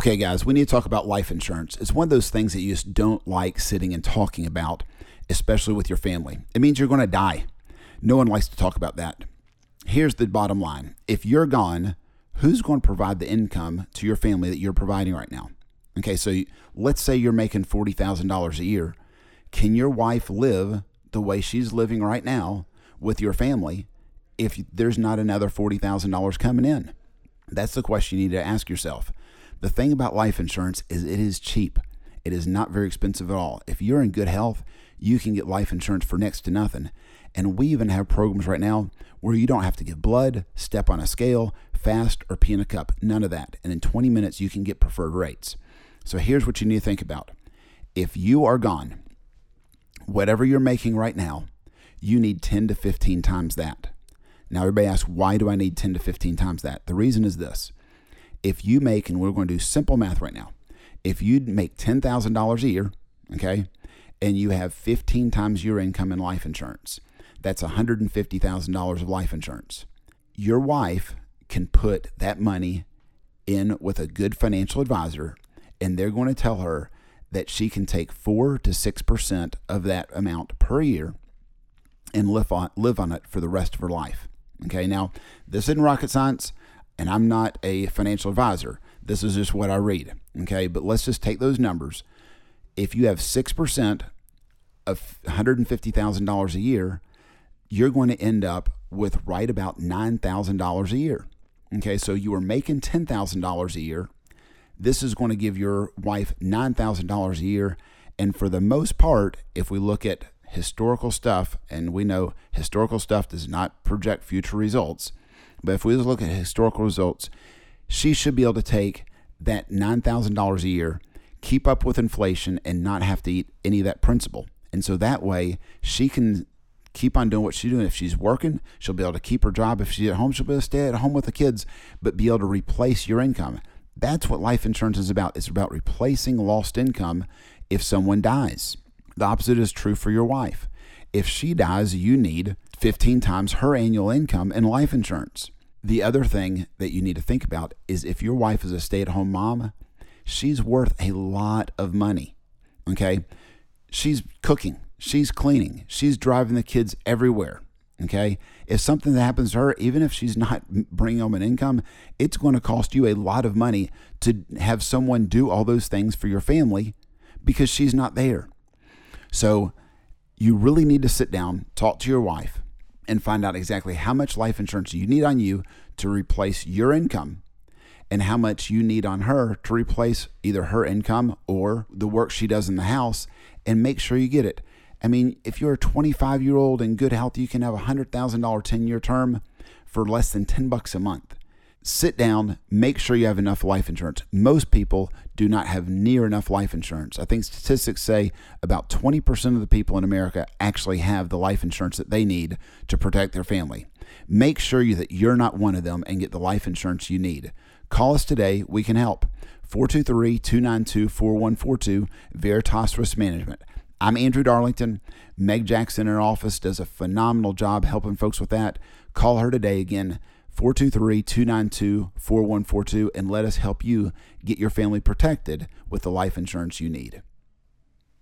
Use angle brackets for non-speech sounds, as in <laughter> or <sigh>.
Okay, guys, we need to talk about life insurance. It's one of those things that you just don't like sitting and talking about, especially with your family. It means you're going to die. No one likes to talk about that. Here's the bottom line if you're gone, who's going to provide the income to your family that you're providing right now? Okay, so let's say you're making $40,000 a year. Can your wife live the way she's living right now with your family if there's not another $40,000 coming in? That's the question you need to ask yourself. The thing about life insurance is it is cheap. It is not very expensive at all. If you're in good health, you can get life insurance for next to nothing. And we even have programs right now where you don't have to give blood, step on a scale, fast, or pee in a cup. None of that. And in 20 minutes, you can get preferred rates. So here's what you need to think about. If you are gone, whatever you're making right now, you need 10 to 15 times that. Now, everybody asks, why do I need 10 to 15 times that? The reason is this if you make, and we're going to do simple math right now, if you make $10,000 a year, okay, and you have 15 times your income in life insurance, that's $150,000 of life insurance. Your wife can put that money in with a good financial advisor, and they're going to tell her that she can take 4 to 6% of that amount per year and live on, live on it for the rest of her life. Okay, now this isn't rocket science and I'm not a financial advisor. This is just what I read. Okay, but let's just take those numbers. If you have 6% of $150,000 a year, you're going to end up with right about $9,000 a year. Okay, so you are making $10,000 a year. This is going to give your wife $9,000 a year. And for the most part, if we look at historical stuff, and we know historical stuff does not project future results, but if we just look at historical results, she should be able to take that $9,000 a year, keep up with inflation, and not have to eat any of that principal. And so that way, she can keep on doing what she's doing. If she's working, she'll be able to keep her job. If she's at home, she'll be able to stay at home with the kids, but be able to replace your income. That's what life insurance is about. It's about replacing lost income if someone dies. The opposite is true for your wife. If she dies, you need 15 times her annual income in life insurance. The other thing that you need to think about is if your wife is a stay at home mom, she's worth a lot of money. Okay. She's cooking, she's cleaning, she's driving the kids everywhere. Okay. If something that happens to her, even if she's not <laughs> bringing home an income, it's going to cost you a lot of money to have someone do all those things for your family because she's not there. So you really need to sit down, talk to your wife, and find out exactly how much life insurance you need on you to replace your income and how much you need on her to replace either her income or the work she does in the house and make sure you get it. I mean, if you're a 25 year old in good health, you can have a $100,000 10 year term for less than 10 bucks a month sit down, make sure you have enough life insurance. Most people do not have near enough life insurance. I think statistics say about 20% of the people in America actually have the life insurance that they need to protect their family. Make sure you, that you're not one of them and get the life insurance you need. Call us today, we can help. 423 292 4142, Veritas Risk Management. I'm Andrew Darlington. Meg Jackson in her office does a phenomenal job helping folks with that. Call her today again, 423 292 4142 and let us help you get your family protected with the life insurance you need.